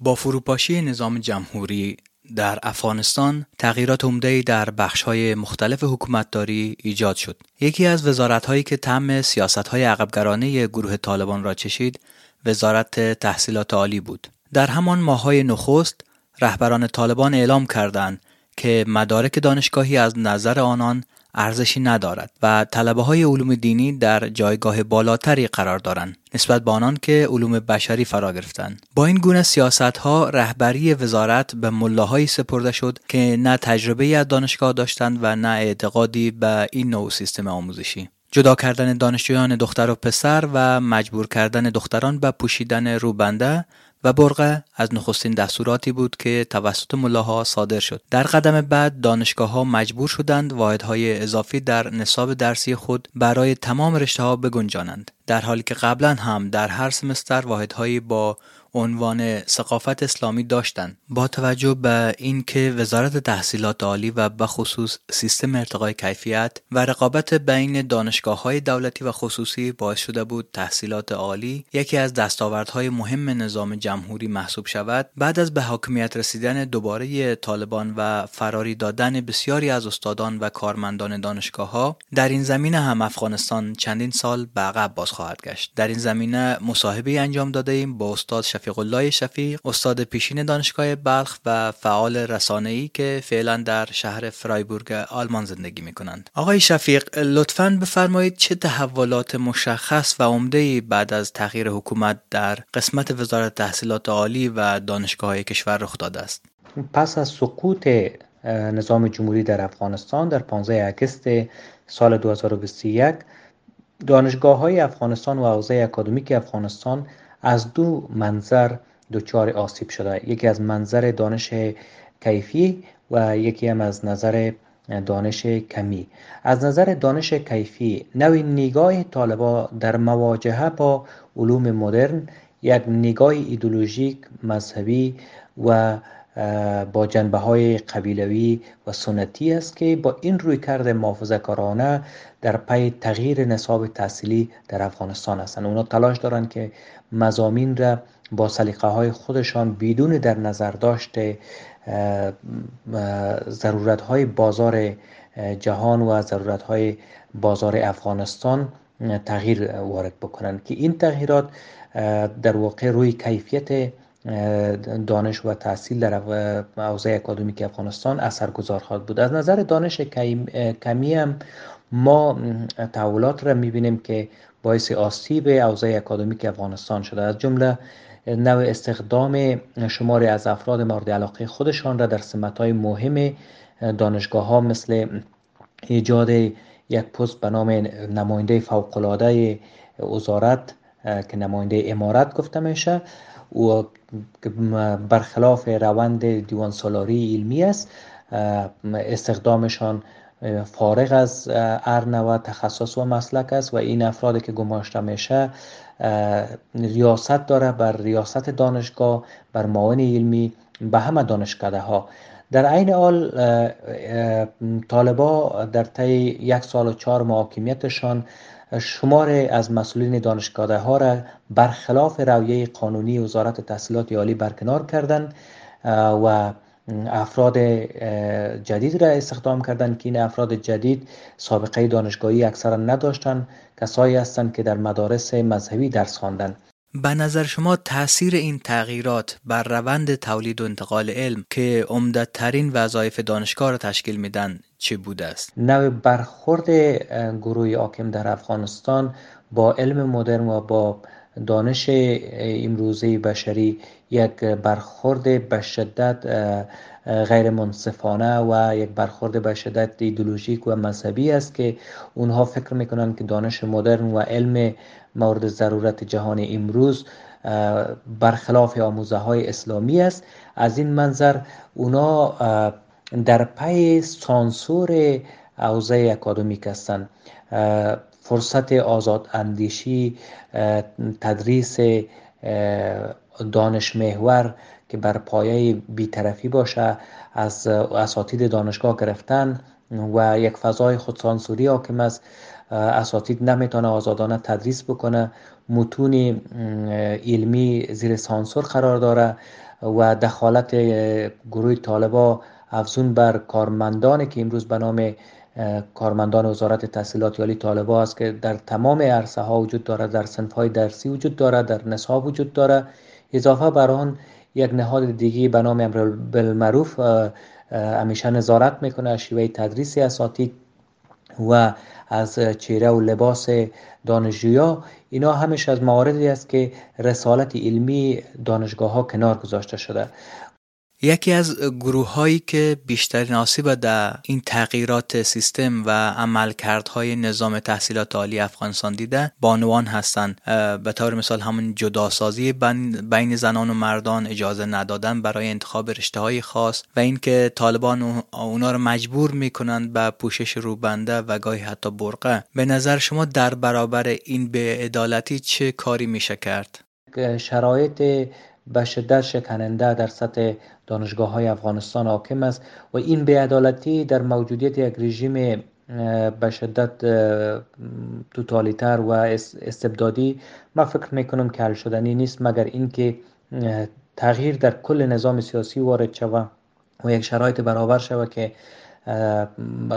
با فروپاشی نظام جمهوری در افغانستان تغییرات عمده‌ای در بخش‌های مختلف حکومتداری ایجاد شد. یکی از وزارت‌هایی که تم سیاست‌های عقبگرانه گروه طالبان را چشید، وزارت تحصیلات عالی بود. در همان ماه‌های نخست، رهبران طالبان اعلام کردند که مدارک دانشگاهی از نظر آنان ارزشی ندارد و طلبه های علوم دینی در جایگاه بالاتری قرار دارند نسبت به آنان که علوم بشری فرا گرفتند. با این گونه سیاست ها رهبری وزارت به ملاهایی سپرده شد که نه تجربه از دانشگاه داشتند و نه اعتقادی به این نوع سیستم آموزشی. جدا کردن دانشجویان دختر و پسر و مجبور کردن دختران به پوشیدن روبنده و برقه از نخستین دستوراتی بود که توسط ملاها صادر شد. در قدم بعد دانشگاه ها مجبور شدند واحدهای اضافی در نصاب درسی خود برای تمام رشته ها بگنجانند. در حالی که قبلا هم در هر سمستر واحدهایی با عنوان ثقافت اسلامی داشتند. با توجه به اینکه وزارت تحصیلات عالی و به خصوص سیستم ارتقای کیفیت و رقابت بین دانشگاه های دولتی و خصوصی باعث شده بود تحصیلات عالی یکی از دستاوردهای مهم نظام جمهوری محسوب شود بعد از به حاکمیت رسیدن دوباره طالبان و فراری دادن بسیاری از استادان و کارمندان دانشگاه ها در این زمینه هم افغانستان چندین سال به عقب باز خواهد گشت. در این زمینه مصاحبه انجام داده ایم با استاد شفیق الله شفیق استاد پیشین دانشگاه بلخ و فعال رسانه‌ای که فعلا در شهر فرایبورگ آلمان زندگی می کنند آقای شفیق لطفا بفرمایید چه تحولات مشخص و عمده بعد از تغییر حکومت در قسمت وزارت تحصیلات عالی و دانشگاه کشور رخ داده است؟ پس از سقوط نظام جمهوری در افغانستان در 15 اگست سال 2021 دانشگاه های افغانستان و حوزه اکادمیک افغانستان از دو منظر دچار آسیب شده. یکی از منظر دانش کیفی و یکی هم از نظر دانش کمی. از نظر دانش کیفی نوع نگاه طالبا در مواجهه با علوم مدرن یک نگاه ایدولوژیک مذهبی و با جنبه های قبیلوی و سنتی است که با این روی کرده محافظه کارانه در پی تغییر نصاب تحصیلی در افغانستان هستند. اونا تلاش دارند که مزامین را با سلیقه های خودشان بدون در نظر داشته ضرورت های بازار جهان و ضرورت های بازار افغانستان تغییر وارد بکنند. که این تغییرات در واقع روی کیفیت دانش و تحصیل در حوزه اکادمیک افغانستان اثرگذار خواهد بود. از نظر دانش کمی هم ما تحولات را می‌بینیم که باعث آسیب حوزه اکادمیک افغانستان شده. از جمله نوع استخدام شماری از افراد مورد علاقه خودشان را در های مهم دانشگاه ها مثل ایجاد یک پست به نام نماینده فوقالعاده وزارت که نماینده امارت گفته میشه و برخلاف روند دیوان سالاری علمی است استخدامشان فارغ از ارن و تخصص و مسلک است و این افرادی که گماشته میشه ریاست داره بر ریاست دانشگاه بر معاون علمی به همه دانشکده ها در عین حال طالبا در طی یک سال و چهار محاکمیتشان شمار از مسئولین دانشگاه ها را برخلاف رویه قانونی وزارت تحصیلات عالی برکنار کردند و افراد جدید را استخدام کردند که این افراد جدید سابقه دانشگاهی اکثرا نداشتند کسایی هستند که در مدارس مذهبی درس خواندند. به نظر شما تاثیر این تغییرات بر روند تولید و انتقال علم که ترین وظایف دانشگاه را تشکیل میدن چه بوده است؟ نوع برخورد گروه حاکم در افغانستان با علم مدرن و با دانش امروزه بشری یک برخورد به شدت غیر منصفانه و یک برخورد به شدت ایدولوژیک و مذهبی است که اونها فکر می‌کنند که دانش مدرن و علم مورد ضرورت جهان امروز برخلاف آموزه های اسلامی است از این منظر اونا در پی سانسور حوزه اکادمیک هستند. فرصت آزاد اندیشی تدریس دانش محور که بر پایه بیطرفی باشه از اساتید دانشگاه گرفتن و یک فضای خودسانسوری حاکم است. اساتید نمی‌تونه آزادانه تدریس بکنه. متون علمی زیر سانسور قرار داره و دخالت گروه طالبا افزون بر کارمندانی که امروز به نام کارمندان وزارت تحصیلات عالی طالبا است که در تمام عرصه ها وجود دارد در صنف های درسی وجود دارد در نصاب وجود دارد اضافه بر آن یک نهاد دیگه به نام امر بالمعروف همیشه نظارت می‌کنه شیوه تدریس اساتید و از چهره و لباس دانشجویا. اینا همش از مواردی است که رسالت علمی دانشگاه ها کنار گذاشته شده. یکی از گروه هایی که بیشترین آسیب در این تغییرات سیستم و عملکردهای نظام تحصیلات عالی افغانستان دیده بانوان هستند. به طور مثال همون جداسازی بین زنان و مردان اجازه ندادن برای انتخاب رشته های خاص و اینکه طالبان اونا رو مجبور می‌کنند به پوشش روبنده و گاهی حتی برقه به نظر شما در برابر این به عدالتی چه کاری میشه کرد؟ شرایط به شدت شکننده در سطح دانشگاه های افغانستان حاکم است و این بیعدالتی در موجودیت یک رژیم به شدت توتالیتر و استبدادی ما فکر می‌کنم که حل شدنی نیست مگر اینکه تغییر در کل نظام سیاسی وارد شود و یک شرایط برابر شود که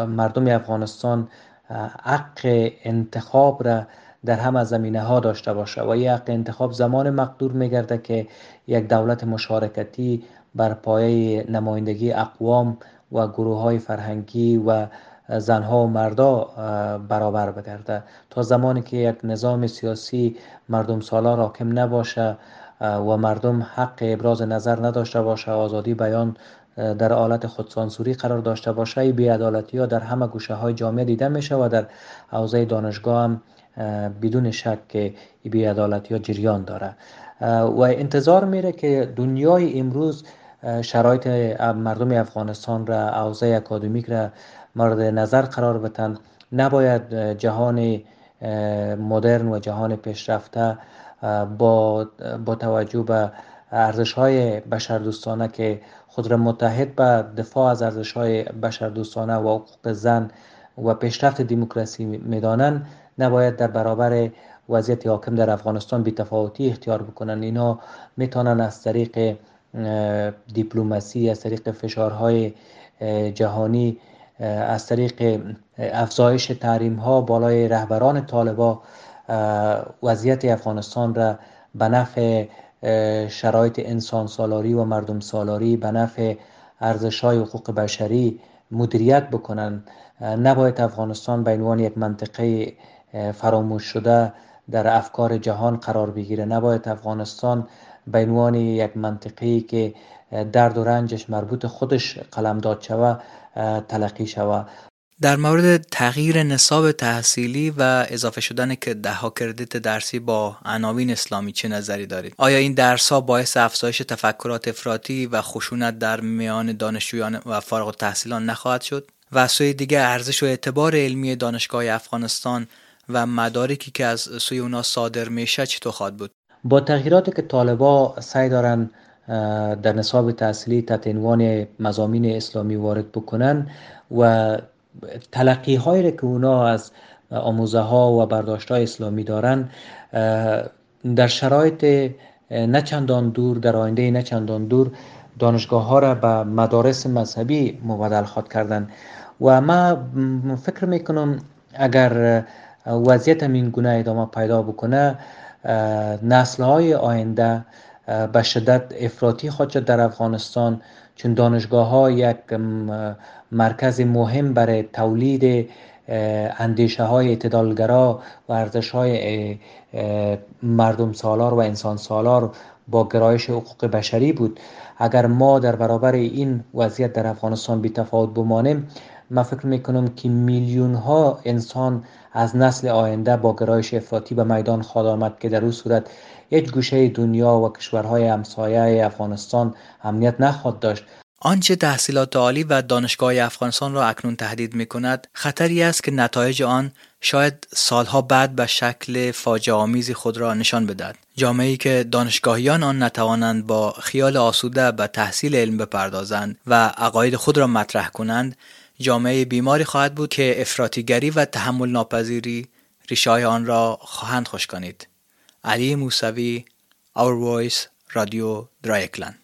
مردم افغانستان حق انتخاب را در همه زمینه ها داشته باشه و یک انتخاب زمان مقدور میگرده که یک دولت مشارکتی بر پایه نمایندگی اقوام و گروه های فرهنگی و زنها و مردا برابر بگرده تا زمانی که یک نظام سیاسی مردم سالار حاکم نباشه و مردم حق ابراز نظر نداشته باشه آزادی بیان در حالت خودسانسوری قرار داشته باشه بیعدالتی ها در همه گوشه های جامعه دیده میشه و در حوزه دانشگاه هم بدون شک که بیعدالتی ها جریان داره. و انتظار میره که دنیای امروز شرایط مردم افغانستان را حوزه اکادمیک را مورد نظر قرار بتن نباید جهان مدرن و جهان پیشرفته با, با توجه به ارزش های بشردوستانه که خود را متحد به دفاع از ارزش های بشردوستانه و حقوق زن و پیشرفت دموکراسی می‌دانند نباید در برابر وضعیت حاکم در افغانستان بیتفاوتی اختیار بکنن اینا می‌تونن از طریق دیپلماسی از طریق فشارهای جهانی از طریق افزایش تحریم ها بالای رهبران طالبا وضعیت افغانستان را به نفع شرایط انسان سالاری و مردم سالاری به نفع ارزش های حقوق بشری مدیریت بکنن. نباید افغانستان به عنوان یک منطقه فراموش شده در افکار جهان قرار بگیره. نباید افغانستان به عنوان یک منطقی که درد و رنجش مربوط خودش قلمداد شوه تلقی شوه. در مورد تغییر نصاب تحصیلی و اضافه شدن که دهها کردیت درسی با عناوین اسلامی چه نظری دارید؟ آیا این درس ها باعث افزایش تفکرات افراطی و خشونت در میان دانشجویان و فارغ التحصیلان نخواهد شد؟ و سوی دیگه ارزش و اعتبار علمی دانشگاه افغانستان و مدارکی که از سوی اونا صادر میشه چطور خواهد بود؟ با تغییراتی که طالبا سعی دارن در نصاب تحصیلی تحت عنوان مزامین اسلامی وارد بکنن و تلقی هایی که اونا از آموزه ها و برداشت های اسلامی دارن در شرایط نه چندان دور در آینده نه چندان دور دانشگاه ها را به مدارس مذهبی مبدل خواد کردن و ما فکر می‌کنم اگر وضعیت این گونه ادامه پیدا بکنه نسل های آینده به شدت افراطی خواهد شد در افغانستان. چون دانشگاه ها یک مرکز مهم برای تولید اندیشه های اعتدالگرا و ارزش های مردم سالار و انسان سالار با گرایش حقوق بشری بود. اگر ما در برابر این وضعیت در افغانستان بی تفاوت بمانیم من فکر می‌کنم که میلیون ها انسان از نسل آینده با گرایش افراطی به میدان خواهد آمد که در او صورت یک گوشه دنیا و کشورهای همسایه افغانستان امنیت نخواهد داشت. آنچه تحصیلات عالی و دانشگاه افغانستان را اکنون تهدید می کند خطری است که نتایج آن شاید سالها بعد به شکل فاجعه آمیزی خود را نشان بدهد. جامعه که دانشگاهیان آن نتوانند با خیال آسوده به تحصیل علم بپردازند و عقاید خود را مطرح کنند جامعه بیماری خواهد بود که افراطیگری و تحمل ناپذیری ریشای آن را خواهند کنید. علی موسوی Our Voice رادیو درایکلند